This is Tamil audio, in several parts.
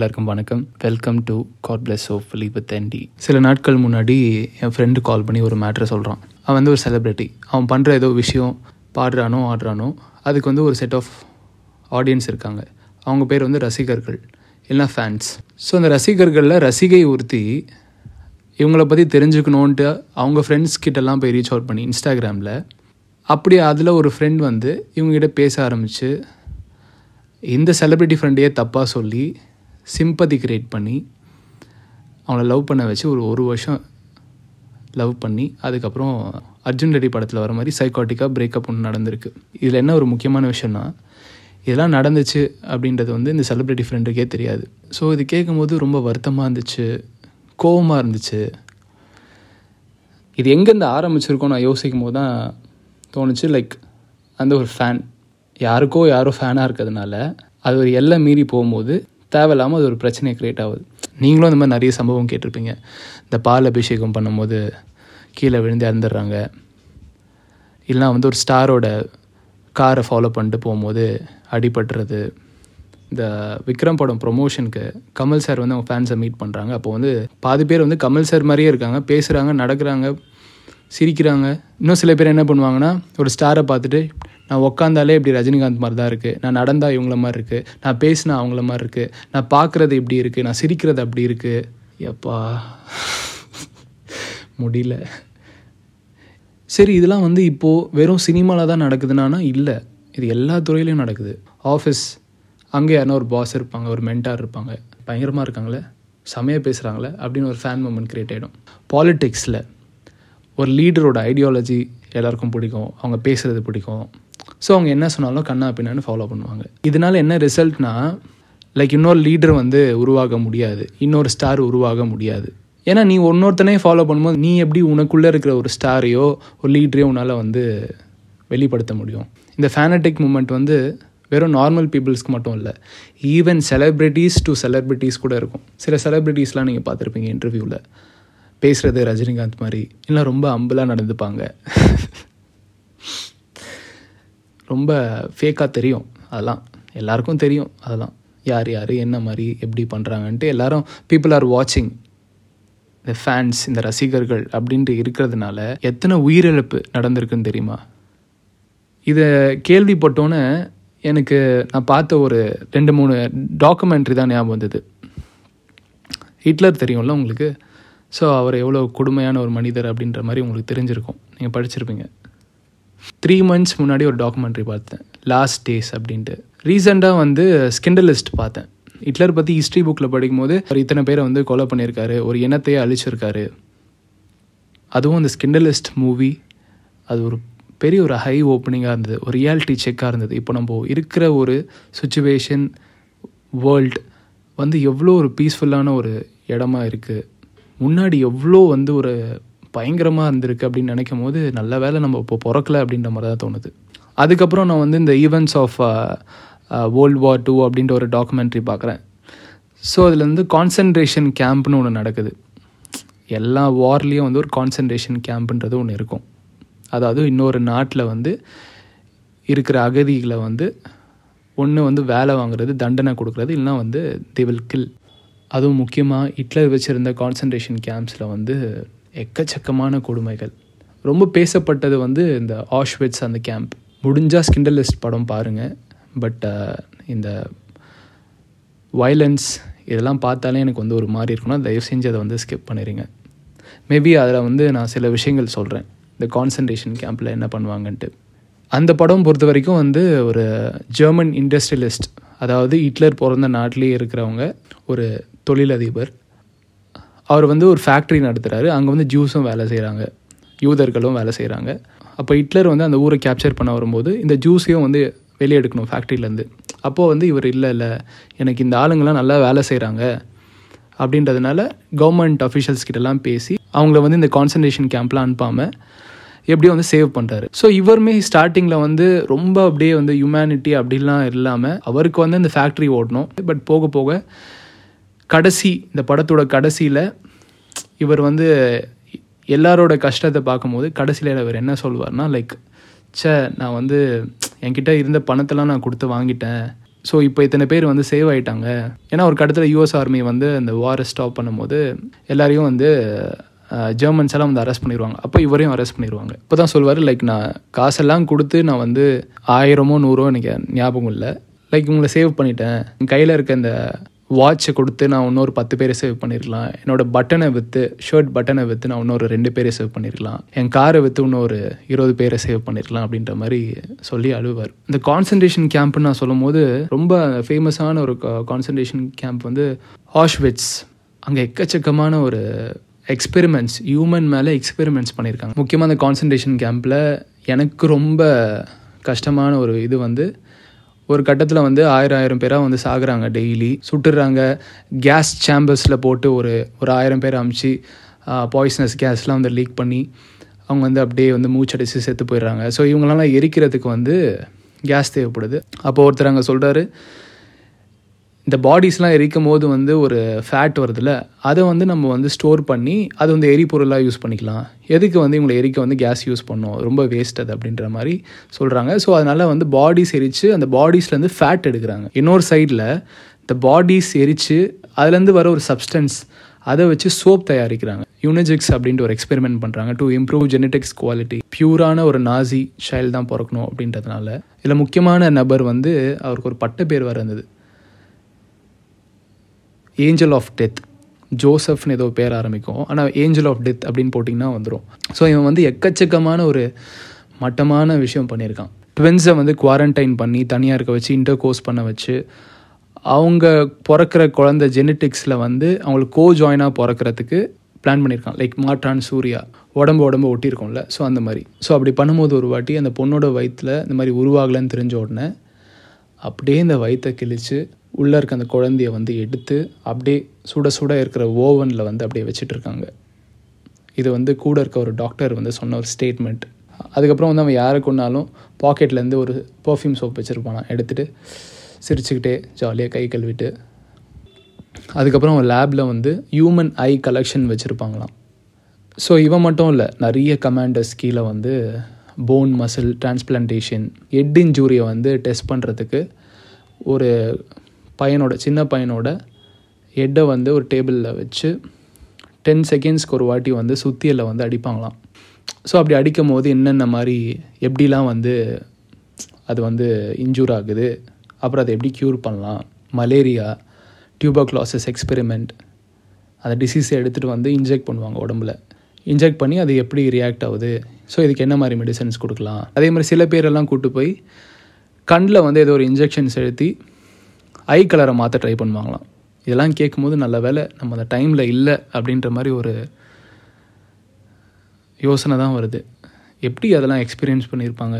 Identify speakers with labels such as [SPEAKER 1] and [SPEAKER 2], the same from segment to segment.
[SPEAKER 1] எல்லாருக்கும் வணக்கம். Welcome to God bless hopefully with என்டி சில நாட்கள் முன்னாடி என் ஃப்ரெண்டு கால் பண்ணி ஒரு மேட்ரை சொல்கிறான் அவன் வந்து ஒரு செலிப்ரிட்டி அவன் பண்ணுற ஏதோ விஷயம் பாடுறானோ ஆடுறானோ அதுக்கு வந்து ஒரு செட் ஆஃப் ஆடியன்ஸ் இருக்காங்க. அவங்க பேர் வந்து ரசிகர்கள் இல்லைனா ஃபேன்ஸ் ஸோ அந்த ரசிகர்களில் ரசிகை ஒருத்தி இவங்கள பற்றி தெரிஞ்சுக்கணுன்ட்டு அவங்க ஃப்ரெண்ட்ஸ் கிட்டலாம் போய் ரீச் அவுட் பண்ணி இன்ஸ்டாகிராமில் அப்படி அதில் ஒரு ஃப்ரெண்ட் வந்து இவங்ககிட்ட பேச ஆரம்பித்து இந்த செலிப்ரிட்டி ஃப்ரெண்டையே தப்பாக சொல்லி சிம்பதி கிரியேட் பண்ணி அவங்கள லவ் பண்ண வச்சு ஒரு ஒரு வருஷம் லவ் பண்ணி அதுக்கப்புறம் அர்ஜுன் ரெட்டி படத்தில் வர மாதிரி சைக்காட்டிக்காக பிரேக்கப் ஒன்று நடந்திருக்கு. இதில் என்ன ஒரு முக்கியமான விஷயம்னா இதெல்லாம் நடந்துச்சு அப்படின்றது வந்து இந்த செலிப்ரிட்டி ஃப்ரெண்டுக்கே தெரியாது. ஸோ இது கேட்கும்போது ரொம்ப வருத்தமாக இருந்துச்சு கோவமாக இருந்துச்சு. இது எங்கேருந்து ஆரம்பிச்சிருக்கோம் நான் யோசிக்கும் போது தான் தோணுச்சு லைக் அந்த ஒரு ஃபேன் யாருக்கோ யாரோ ஃபேனாக இருக்கிறதுனால அது ஒரு எல்லை மீறி போகும்போது தேவையில்லாமல் அது ஒரு பிரச்சனையை க்ரியேட் ஆகுது. நீங்களும் அந்த மாதிரி நிறைய சம்பவம் கேட்டிருப்பீங்க. இந்த பால் அபிஷேகம் பண்ணும்போது கீழே விழுந்து இறந்துடுறாங்க. இல்லைனா வந்து ஒரு ஸ்டாரோட காரை ஃபாலோ பண்ணிட்டு போகும்போது அடிபட்டுறது. இந்த விக்ரம் படம் ப்ரொமோஷனுக்கு கமல் சார் வந்து அவங்க ஃபேன்ஸை மீட் பண்ணுறாங்க அப்போ வந்து பாதி பேர் வந்து கமல் சார் மாதிரியே இருக்காங்க. பேசுகிறாங்க நடக்கிறாங்க சிரிக்கிறாங்க. இன்னும் சில பேர் என்ன பண்ணுவாங்கன்னா ஒரு ஸ்டாரை பார்த்துட்டு நான் உக்காந்தாலே இப்படி ரஜினிகாந்த் மாதிரி தான் இருக்குது நான் நடந்தால் இவங்கள மாதிரி இருக்குது நான் பேசினா அவங்கள மாதிரி இருக்குது நான் பார்க்குறது இப்படி இருக்குது நான் சிரிக்கிறது அப்படி இருக்குது எப்பா. முடியல. சரி இதெல்லாம் வந்து இப்போது வெறும் சினிமாவில் தான் நடக்குதுன்னா இல்லை. இது எல்லா துறையிலையும் நடக்குது. ஆஃபீஸ் அங்கே யாருன்னா ஒரு பாஸ் இருப்பாங்க ஒரு மென்டார் இருப்பாங்க. பயங்கரமாக இருக்காங்களே. செமையாக பேசுகிறாங்களே அப்படின்னு ஒரு ஃபேன் மூமெண்ட் க்ரியேட் ஆகிடும் பாலிட்டிக்ஸில் ஒரு லீடரோட ஐடியாலஜி எல்லாருக்கும் பிடிக்கும். அவங்க பேசுகிறது பிடிக்கும். ஸோ அவங்க என்ன சொன்னாலும் கண்ணா பின்னான்னு ஃபாலோ பண்ணுவாங்க. இதனால் என்ன ரிசல்ட்னா லைக் இன்னொரு லீடர் வந்து உருவாக முடியாது. இன்னொரு ஸ்டார் உருவாக முடியாது. ஏன்னா நீ ஒன்னொருத்தனே ஃபாலோ பண்ணும்போது நீ எப்படி உனக்குள்ளே இருக்கிற ஒரு ஸ்டாரையோ ஒரு லீடரையோ உன்னால் வந்து வெளிப்படுத்த முடியும். இந்த ஃபேனட்டிக் மூமெண்ட் வந்து வெறும் நார்மல் பீப்புள்ஸ்க்கு மட்டும் இல்லை ஈவன் செலிப்ரிட்டிஸ் டு செலிப்ரிட்டிஸ் கூட இருக்கும். சில செலிப்ரிட்டிஸ்லாம் நீங்கள் பார்த்துருப்பீங்க இன்டர்வியூவில் பேசுகிறது ரஜினிகாந்த் மாதிரி இல்லை ரொம்ப அம்பலாக நடந்துப்பாங்க. ரொம்ப ஃபேக்காக தெரியும். அதெல்லாம். எல்லாருக்கும் தெரியும். அதெல்லாம். யார் யார் என்ன மாதிரி எப்படி பண்ணுறாங்கன்ட்டு எல்லாரும் பீப்புள் ஆர் வாட்சிங் இந்த ஃபேன்ஸ் இந்த ரசிகர்கள் அப்படின்ட்டு இருக்கிறதுனால எத்தனை உயிரிழப்பு நடந்திருக்குன்னு தெரியுமா? இதை கேள்விப்பட்டோன்னே எனக்கு நான் பார்த்த ஒரு ரெண்டு மூணு டாக்குமெண்ட்ரி தான் ஞாபகம் வந்தது. ஹிட்லர் தெரியும்ல உங்களுக்கு? ஸோ அவர் எவ்வளோ கொடுமையான ஒரு மனிதர் அப்படின்ற மாதிரி உங்களுக்கு தெரிஞ்சிருக்கும். நீங்கள் படிச்சிருப்பீங்க. த்ரீ மந்த்ஸ் முன்னாடி ஒரு டாக்குமெண்ட்ரி பார்த்தேன். லாஸ்ட் டேஸ் அப்படின்ட்டு. ரீசெண்டாக வந்து ஸ்கிண்டலிஸ்ட் பார்த்தேன். ஹிட்லர் பற்றி ஹிஸ்ட்ரி புக்கில் படிக்கும்போது அவர் இத்தனை பேரை வந்து கொலை பண்ணியிருக்காரு ஒரு இனத்தையே அழிச்சிருக்காரு. அதுவும் அந்த ஸ்கிண்டலிஸ்ட் மூவி அது ஒரு பெரிய ஒரு ஹை ஓப்பனிங்காக இருந்தது ஒரு ரியாலிட்டி செக்காக இருந்தது. இப்போ நம்ம இருக்கிற ஒரு சுச்சுவேஷன் வேர்ல்டு வந்து எவ்வளோ ஒரு பீஸ்ஃபுல்லான ஒரு இடமா இருக்குது முன்னாடி எவ்வளோ வந்து ஒரு பயங்கரமாக இருந்திருக்கு அப்படின்னு நினைக்கும் போது நல்ல வேலை நம்ம இப்போ பிறக்கல அப்படின்ற மாதிரி தான் தோணுது. அதுக்கப்புறம் நான் வந்து இந்த events of world war two அப்படின்ற ஒரு டாக்குமெண்ட்ரி பார்க்குறேன். ஸோ அதில் வந்து கான்சன்ட்ரேஷன் கேம்ப்னு ஒன்று நடக்குது. எல்லா வார்லேயும் வந்து ஒரு கான்சன்ட்ரேஷன் கேம்ப்ன்றது ஒன்று இருக்கும். அதாவது இன்னொரு நாட்டில் வந்து இருக்கிற அகதிகளை வந்து ஒன்று வந்து வேலை வாங்குறது தண்டனை கொடுக்குறது இல்லைனா வந்து தி வில் கில் அதுவும் முக்கியமாக ஹிட்லர் வச்சுருந்த கான்சன்ட்ரேஷன் கேம்ப்ஸில் வந்து எக்கச்சக்கமான கொடுமைகள். ரொம்ப பேசப்பட்டது வந்து இந்த ஆஷ்வெட்ஸ் அந்த கேம்ப் முடிஞ்சால் ஸ்கிண்டலிஸ்ட் படம் பாருங்கள் பட் uh, இந்த வயலன்ஸ் இதெல்லாம் பார்த்தாலே எனக்கு வந்து ஒரு மாதிரி இருக்குன்னா தயவு செஞ்சு அதை வந்து ஸ்கிப் பண்ணிடுங்க மேபி அதில் வந்து நான் சில விஷயங்கள் சொல்கிறேன் இந்த கான்சன்ட்ரேஷன் கேம்பில் என்ன பண்ணுவாங்கன்ட்டு. அந்த படம் பொறுத்த வரைக்கும் வந்து ஒரு ஜெர்மன் இண்டஸ்ட்ரியலிஸ்ட் அதாவது ஹிட்லர் பிறந்த நாட்டிலேயே இருக்கிறவங்க ஒரு தொழிலதிபர் அவர் வந்து ஒரு ஃபேக்ட்ரி நடத்துகிறாரு அங்கே வந்து ஜூஸும் வேலை செய்கிறாங்க யூதர்களும் வேலை செய்கிறாங்க அப்போ ஹிட்லர் வந்து அந்த ஊரை கேப்சர் பண்ண வரும்போது இந்த ஜூஸையும் வந்து வெளியே எடுக்கணும் ஃபேக்ட்ரியிலேருந்து அப்போது வந்து இவர் இல்லை இல்லை. எனக்கு இந்த ஆளுங்கள்லாம் நல்லா வேலை செய்கிறாங்க அப்படின்றதுனால கவர்மெண்ட் அஃபிஷியல்ஸ் கிட்டலாம் பேசி அவங்கள வந்து இந்த கான்சன்ட்ரேஷன் கேம்ப்லாம் அனுப்பாமல் எப்படியும் வந்து சேவ் பண்ணுறாரு ஸோ இவருமே ஸ்டார்டிங்கில் வந்து ரொம்ப அப்படியே வந்து ஹியூமனிட்டி அப்படிலாம் இல்லாமல் அவருக்கு வந்து இந்த ஃபேக்ட்ரி ஓடணும். பட் போக போக கடைசி இந்த படத்தோட கடைசியில் இவர் வந்து எல்லாரோட கஷ்டத்தை பார்க்கும்போது கடைசியில் இவர் என்ன சொல்வார்னா லைக் ச்சே நான் வந்து என்கிட்ட இருந்த பணத்தெல்லாம் நான் கொடுத்து வாங்கிட்டேன். ஸோ இப்போ இத்தனை பேர் வந்து சேவ் ஆகிட்டாங்க ஏன்னா ஒரு கடத்தில் யூஎஸ் ஆர்மி வந்து அந்த வாரை ஸ்டாப் பண்ணும்போது எல்லாரையும் வந்து ஜெர்மன்ஸ் எல்லாம் வந்து அரெஸ்ட் பண்ணிடுவாங்க அப்போ இவரையும் அரெஸ்ட் பண்ணிடுவாங்க இப்போ தான் சொல்வார் லைக் நான் காசெல்லாம் கொடுத்து நான் வந்து ஆயிரமோ நூறோ எனக்கு ஞாபகம் இல்லை. லைக் உங்களை சேவ் பண்ணிட்டேன். என் கையில் இருக்க இந்த வாட்சை கொடுத்து நான் இன்னொரு பத்து பேரை சேவ் பண்ணியிருக்கலாம் என்னோட பட்டனை விற்று ஷர்ட் பட்டனை விற்று நான் இன்னொரு ரெண்டு பேரை சேவ் பண்ணியிருக்கலாம் என் காரை விற்று இன்னொரு இருபது பேரை சேவ் பண்ணியிருக்கலாம் அப்படின்ற மாதிரி சொல்லி அழுவார். இந்த கான்சன்ட்ரேஷன் கேம்ப்னு நான் சொல்லும் போது ரொம்ப ஃபேமஸான ஒரு கான்சன்ட்ரேஷன் கேம்ப் வந்து ஹாஷ்விட்ஸ் அங்கே எக்கச்சக்கமான ஒரு எக்ஸ்பெரிமெண்ட்ஸ் ஹியூமன் மேலே எக்ஸ்பெரிமெண்ட்ஸ் பண்ணியிருக்காங்க முக்கியமாக அந்த கான்சன்ட்ரேஷன் கேம்பில் எனக்கு ரொம்ப கஷ்டமான ஒரு இது வந்து ஒரு கட்டத்தில் வந்து ஆயிரம் ஆயிரம் பேராக வந்து சாகுறாங்க டெய்லி சுட்டுறாங்க. கேஸ் சேம்பர்ஸில் போட்டு ஒரு ஒரு ஆயிரம் பேர் அமுச்சு பாய்சனஸ் கேஸ்லாம் வந்து லீக் பண்ணி அவங்க வந்து அப்படியே வந்து மூச்சடிச்சு செத்து போயிடுறாங்க. ஸோ இவங்களெல்லாம் எரிக்கிறதுக்கு வந்து கேஸ் தேவைப்படுது. அப்போ ஒருத்தர் அங்கே சொல்கிறாரு இந்த பாடிஸ்லாம் எரிக்கும் போது வந்து ஒரு ஃபேட் வருதுல்ல அதை வந்து நம்ம வந்து ஸ்டோர் பண்ணி அது வந்து எரிபொருளாக யூஸ் பண்ணிக்கலாம். எதுக்கு வந்து இவங்களை எரிக்க வந்து கேஸ் யூஸ் பண்ணோம்? ரொம்ப வேஸ்ட் அது அப்படின்ற மாதிரி சொல்கிறாங்க ஸோ அதனால் வந்து பாடிஸ் எரித்து அந்த பாடிஸ்லேருந்து ஃபேட் எடுக்கிறாங்க. இன்னொரு சைடில் இந்த பாடிஸ் எரித்து அதுலேருந்து வர ஒரு சப்ஸ்டன்ஸ் அதை வச்சு சோப் தயாரிக்கிறாங்க. யூனஜிக்ஸ் அப்படின்ட்டு ஒரு எக்ஸ்பெரிமெண்ட் பண்ணுறாங்க டு இம்ப்ரூவ் ஜெனட்டிக்ஸ் குவாலிட்டி பியூரான ஒரு நாசி சைல்டு தான் பிறக்கணும் அப்படின்றதுனால. இதில் முக்கியமான நபர் வந்து அவருக்கு ஒரு பட்ட பேர் வர இருந்தது. ஏஞ்சல் ஆஃப் டெத் ஜோசப்னு ஏதோ பேர் ஆரம்பிக்கும். ஆனால் ஏஞ்சல் ஆஃப் டெத் அப்படின்னு போட்டிங்கன்னா வந்துடும் ஸோ இவன் வந்து எக்கச்சக்கமான ஒரு மட்டமான விஷயம் பண்ணியிருக்கான். ட்வின்ஸை வந்து குவாரண்டைன் பண்ணி தனியாக இருக்க வச்சு இன்டர் கோர்ஸ் பண்ண வச்சு அவங்க பிறக்கிற குழந்த ஜெனட்டிக்ஸில் வந்து அவங்களுக்கு கோ ஜாயினாக பிறக்கிறதுக்கு பிளான் பண்ணியிருக்கான். லைக் மாற்றான் சூர்யா உடம்பு உடம்பு ஒட்டியிருக்கோம்ல. ஸோ அந்த மாதிரி. ஸோ அப்படி பண்ணும்போது ஒரு வாட்டி அந்த பொண்ணோட வயிற்றில் இந்த மாதிரி உருவாகலைன்னு தெரிஞ்ச உடனே அப்படியே இந்த வயிற்றை கிழித்து உள்ளே இருக்க அந்த குழந்தைய வந்து எடுத்து அப்படியே சுட சுட இருக்கிற ஓவனில் வந்து அப்படியே வச்சிட்ருக்காங்க. இது வந்து கூட இருக்க ஒரு டாக்டர் வந்து சொன்ன ஒரு ஸ்டேட்மெண்ட் அதுக்கப்புறம் வந்து அவன் யாரை கொண்டாலும் பாக்கெட்லேருந்து ஒரு பர்ஃப்யூம் சோப் வச்சுருப்பானா எடுத்துகிட்டு சிரிச்சுக்கிட்டே ஜாலியாக கை கழுவிட்டு அதுக்கப்புறம் அவன் லேபில் வந்து ஹியூமன் ஐ கலெக்ஷன் வச்சுருப்பாங்களாம். ஸோ இவன் மட்டும் இல்லை நிறைய கமாண்டர்ஸ் கீழே வந்து போன் மசில் டிரான்ஸ்பிளான்டேஷன் ஹெட் இன்ஜூரியை வந்து டெஸ்ட் பண்ணுறதுக்கு ஒரு பையனோட சின்ன பையனோட ஹெட்டை வந்து ஒரு டேபிளில் வச்சு டென் செகண்ட்ஸ்க்கு ஒரு வாட்டி வந்து சுத்தியலில் வந்து அடிப்பாங்களாம். ஸோ அப்படி அடிக்கும் போது என்னென்ன மாதிரி எப்படிலாம் வந்து அது வந்து இன்ஜூர் ஆகுது அப்புறம் அதை எப்படி க்யூர் பண்ணலாம் மலேரியா டியூபர்க்ளாசஸ் எக்ஸ்பெரிமெண்ட் அந்த டிசீஸை எடுத்துகிட்டு வந்து இன்ஜெக்ட் பண்ணுவாங்க உடம்புல. இன்ஜெக்ட் பண்ணி அது எப்படி ரியாக்ட் ஆகுது? ஸோ இதுக்கு என்ன மாதிரி மெடிசன்ஸ் கொடுக்கலாம்? அதே மாதிரி சில பேரெல்லாம் கூட்டு போய் கண்ணில் வந்து ஏதோ ஒரு இன்ஜெக்ஷன்ஸ் எழுத்தி ஐ கலரை மாற்ற ட்ரை பண்ணுவாங்களாம். இதெல்லாம் கேட்கும்போது நல்ல வேலை நம்ம அந்த டைமில் இல்லை அப்படின்ற மாதிரி ஒரு யோசனை தான் வருது. எப்படி அதெல்லாம் எக்ஸ்பீரியன்ஸ் பண்ணியிருப்பாங்க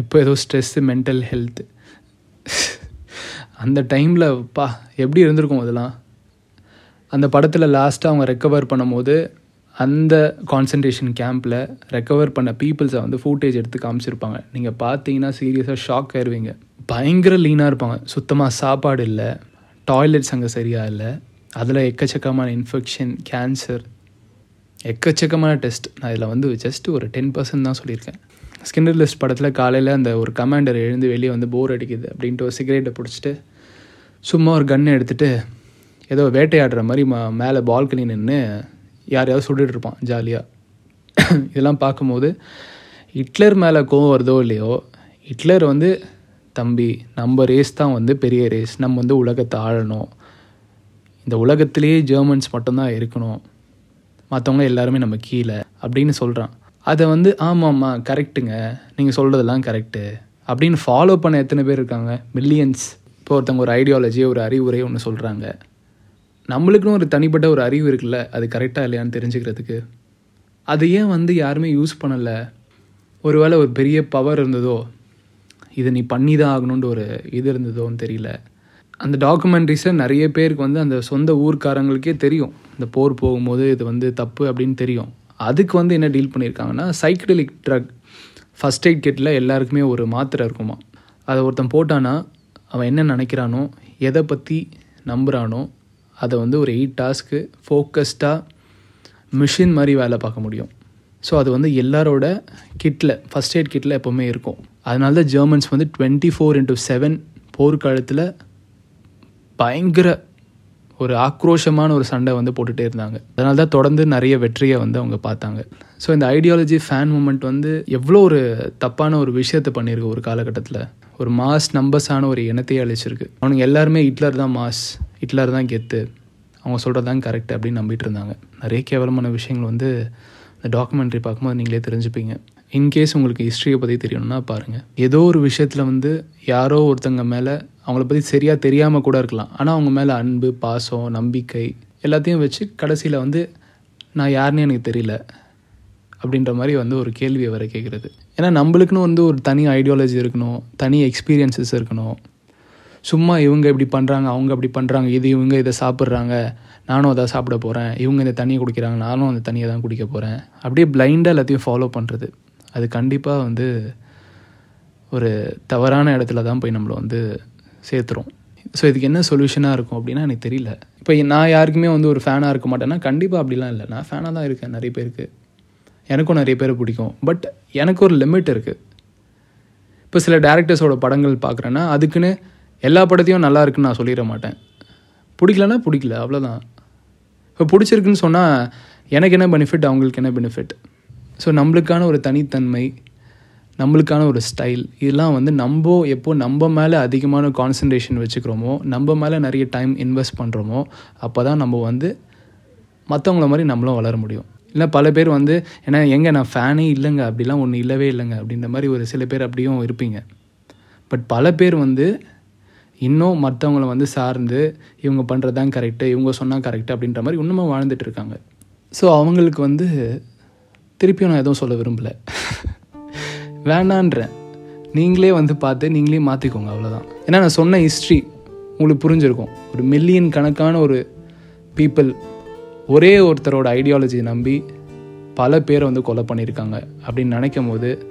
[SPEAKER 1] இப்போ ஏதோ ஸ்ட்ரெஸ்ஸு மென்டல் ஹெல்த் அந்த டைமில் பா எப்படி இருந்திருக்கும் அதெல்லாம்? அந்த படத்தில் லாஸ்ட்டாக அவங்க ரெக்கவர் பண்ணும்போது அந்த கான்சன்ட்ரேஷன் கேம்பில் ரெக்கவர் பண்ண பீப்புள்ஸை வந்து ஃபூட்டேஜ் எடுத்து காமிச்சிருப்பாங்க. நீங்கள் பார்த்தீங்கன்னா சீரியஸாக ஷாக் ஆயிடுவீங்க பயங்கர லீனாக இருப்பாங்க. சுத்தமாக சாப்பாடு இல்லை டாய்லெட்ஸ் அங்கே சரியாக இல்லை அதில் எக்கச்சக்கமான இன்ஃபெக்ஷன் கேன்சர் எக்கச்சக்கமான டெஸ்ட் நான் இதில் வந்து ஜஸ்ட் ஒரு டென் பர்சன்ட் தான் சொல்லியிருக்கேன். ஸ்கின்னர் லிஸ்ட் படத்தில் காலையில் அந்த ஒரு கமாண்டர் எழுந்து வெளியே வந்து போர் அடிக்குது அப்படின்ட்டு ஒரு சிகரெட்டை பிடிச்சிட்டு சும்மா ஒரு கன்னை எடுத்துகிட்டு ஏதோ வேட்டையாடுற மாதிரி ம மேலே பால்கனி நின்று யாரையாவது சுட்டுட்டு இருப்பான் ஜாலியாக இதெல்லாம் பார்க்கும்போது ஹிட்லர் மேலே கோவம் வருதோ இல்லையோ ஹிட்லர் வந்து தம்பி நம்ம ரேஸ் தான் வந்து பெரிய ரேஸ் நம்ம வந்து உலகத்தை ஆளணும். இந்த உலகத்திலேயே ஜெர்மன்ஸ் மட்டும்தான் இருக்கணும். மற்றவங்க எல்லாருமே நம்ம கீழே அப்படின்னு சொல்கிறான் அதை வந்து ஆமாம்மா கரெக்டுங்க நீங்கள் சொல்கிறதெல்லாம் கரெக்டு அப்படின்னு ஃபாலோ பண்ண எத்தனை பேர் இருக்காங்க? மில்லியன்ஸ் இப்போ ஒருத்தவங்க ஒரு ஐடியாலஜி ஒரு அறிவுரை ஒன்று சொல்கிறாங்க நம்மளுக்குன்னு ஒரு தனிப்பட்ட ஒரு அறிவு இருக்குல்ல அது கரெக்டாக இல்லையான்னு தெரிஞ்சுக்கிறதுக்கு. அது ஏன் வந்து யாருமே யூஸ் பண்ணலை? ஒருவேளை ஒரு பெரிய பவர் இருந்ததோ இதை நீ பண்ணி தான் ஆகணுன்ற ஒரு இது இருந்ததோன்னு தெரியல. அந்த டாக்குமெண்ட்ரிஸை நிறைய பேருக்கு வந்து அந்த சொந்த ஊர்க்காரங்களுக்கே தெரியும். இந்த போர் போகும்போது இது வந்து தப்பு அப்படின்னு தெரியும். அதுக்கு வந்து என்ன டீல் பண்ணியிருக்காங்கன்னா சைக்கிளிக் ட்ரக் ஃபஸ்ட் எய்ட் கிட்டில் எல்லாருக்குமே ஒரு மாத்திரை இருக்குமா அதை ஒருத்தன் போட்டானா அவன் என்ன நினைக்கிறானோ எதை பற்றி நம்புகிறானோ அதை வந்து ஒரு எயிட் டாஸ்க்கு ஃபோக்கஸ்டாக மிஷின் மாதிரி வேலை பார்க்க முடியும். ஸோ அது வந்து எல்லாரோட கிட்டில் ஃபஸ்ட் எய்ட் கிட்டில் எப்போவுமே இருக்கும். அதனால தான் ஜெர்மன்ஸ் வந்து டுவெண்ட்டி ஃபோர் இன்ட்டு செவன் போர்க்காலத்தில் பயங்கர ஒரு ஆக்ரோஷமான ஒரு சண்டை வந்து போட்டுகிட்டே இருந்தாங்க. அதனால தான் தொடர்ந்து நிறைய வெற்றியை வந்து அவங்க பார்த்தாங்க. ஸோ இந்த ஐடியாலஜி ஃபேன் மூமெண்ட் வந்து எவ்வளோ ஒரு தப்பான ஒரு விஷயத்தை பண்ணியிருக்கு ஒரு காலகட்டத்தில். ஒரு மாஸ் நம்பர்ஸான ஒரு இனத்தையே அழிச்சிருக்கு. அவனுங்க எல்லாருமே ஹிட்லர் தான் மாஸ் ஹிட்லர் தான் கெத்து. அவங்க சொல்கிறது தான் கரெக்ட் அப்படின்னு நம்பிட்டு இருந்தாங்க. நிறைய கேவலமான விஷயங்கள் வந்து இந்த டாக்குமெண்ட்ரி பார்க்கும்போது நீங்களே தெரிஞ்சுப்பீங்க. இன்கேஸ் உங்களுக்கு ஹிஸ்ட்ரியை பற்றி தெரியணும்னா பாருங்கள் ஏதோ ஒரு விஷயத்தில் வந்து யாரோ ஒருத்தங்க மேலே அவங்கள பற்றி சரியாக தெரியாமல் கூட இருக்கலாம். ஆனால் அவங்க மேலே அன்பு பாசம் நம்பிக்கை எல்லாத்தையும் வச்சு கடைசியில் வந்து நான் யாருன்னு எனக்கு தெரியல. அப்படின்ற மாதிரி வந்து ஒரு கேள்வியை வர கேட்குறது. ஏன்னா நம்மளுக்குன்னு வந்து ஒரு தனி ஐடியாலஜி இருக்கணும் தனி எக்ஸ்பீரியன்சஸ் இருக்கணும். சும்மா இவங்க இப்படி பண்ணுறாங்க அவங்க அப்படி பண்ணுறாங்க இது இவங்க இதை சாப்பிட்றாங்க நானும் அதை சாப்பிட போகிறேன் இவங்க இந்த தண்ணியை குடிக்கிறாங்க நானும் அந்த தண்ணியை தான் குடிக்க போகிறேன் அப்படியே பிளைண்டாக எல்லாத்தையும் ஃபாலோ பண்ணுறது அது கண்டிப்பாக வந்து ஒரு தவறான இடத்துல தான் போய் நம்மளை வந்து சேர்த்துரும். ஸோ இதுக்கு என்ன சொல்யூஷனாக இருக்கும் அப்படின்னா எனக்கு தெரியல. இப்போ நான் யாருக்குமே வந்து ஒரு ஃபேனாக இருக்க மாட்டேன்னா கண்டிப்பாக அப்படிலாம் இல்லை. நான் ஃபேனாக தான் இருக்கேன் நிறைய பேருக்கு. எனக்கும் நிறைய பேர் பிடிக்கும். பட் எனக்கு ஒரு லிமிட் இருக்குது இப்போ சில டேரக்டர்ஸோட படங்கள் பார்க்குறேன்னா அதுக்குன்னு எல்லா படத்தையும் நல்லா இருக்குன்னு நான் சொல்லிட மாட்டேன். பிடிக்கலன்னா பிடிக்கல அவ்வளோதான் இப்போ பிடிச்சிருக்குன்னு சொன்னால் எனக்கு என்ன பெனிஃபிட் அவங்களுக்கு என்ன பெனிஃபிட் ஸோ நம்மளுக்கான ஒரு தனித்தன்மை நம்மளுக்கான ஒரு ஸ்டைல் இதெல்லாம் வந்து நம்ம எப்போ நம்ம மேலே அதிகமான கான்சன்ட்ரேஷன் வச்சுக்கிறோமோ நம்ம மேலே நிறைய டைம் இன்வெஸ்ட் பண்ணுறோமோ அப்போ தான் நம்ம வந்து மற்றவங்கள மாதிரி நம்மளும் வளர முடியும். இல்லை பல பேர் வந்து ஏன்னா எங்கே நான் ஃபேனே இல்லைங்க அப்படிலாம் ஒன்று இல்லவே இல்லைங்க அப்படின்ற மாதிரி ஒரு சில பேர் அப்படியும் இருப்பீங்க. பட் பல பேர் வந்து இன்னும் மற்றவங்கள வந்து சார்ந்து இவங்க பண்ணுறது தான் கரெக்டு இவங்க சொன்னால் கரெக்டு அப்படின்ற மாதிரி இன்னுமே வாழ்ந்துட்டு இருக்காங்க. ஸோ அவங்களுக்கு வந்து திருப்பியும் நான் எதுவும் சொல்ல விரும்பலை. வேணான்றேன். நீங்களே வந்து பார்த்து நீங்களே மாற்றிக்கோங்க அவ்வளோதான் ஏன்னா நான் சொன்ன ஹிஸ்ட்ரி உங்களுக்கு புரிஞ்சிருக்கும். ஒரு மில்லியன் கணக்கான ஒரு பீப்புள் ஒரே ஒருத்தரோட ஐடியாலஜியை நம்பி பல பேரை வந்து கொலை பண்ணியிருக்காங்க அப்படின்னு நினைக்கும் போது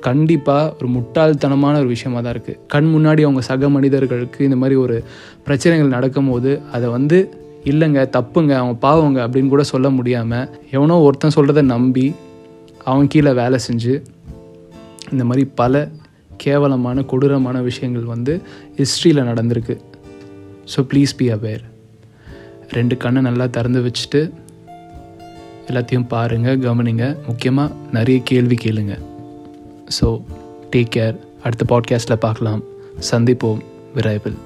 [SPEAKER 1] கண்டிப்பாக ஒரு முட்டாள்தனமான ஒரு விஷயமாக தான் இருக்குது கண் முன்னாடி அவங்க சக மனிதர்களுக்கு இந்த மாதிரி ஒரு பிரச்சனைகள் நடக்கும்போது அதை வந்து இல்லைங்க தப்புங்க அவங்க பாவங்க அப்படின்னு கூட சொல்ல முடியாமல் எவனோ ஒருத்தன் சொல்கிறத நம்பி அவன் கீழே வேலை செஞ்சு இந்த மாதிரி பல கேவலமான கொடூரமான விஷயங்கள் வந்து ஹிஸ்ட்ரியில் நடந்திருக்கு. ஸோ ப்ளீஸ் பி அவேர் ரெண்டு கண்ணை நல்லா திறந்து வச்சுட்டு எல்லாத்தையும் பாருங்கள் கவனிங்க. முக்கியமாக நிறைய கேள்வி கேளுங்க. ஸோ டேக் கேர் அடுத்த பாட்காஸ்ட்டில் பார்க்கலாம். சந்திப்போம். விரைவில்.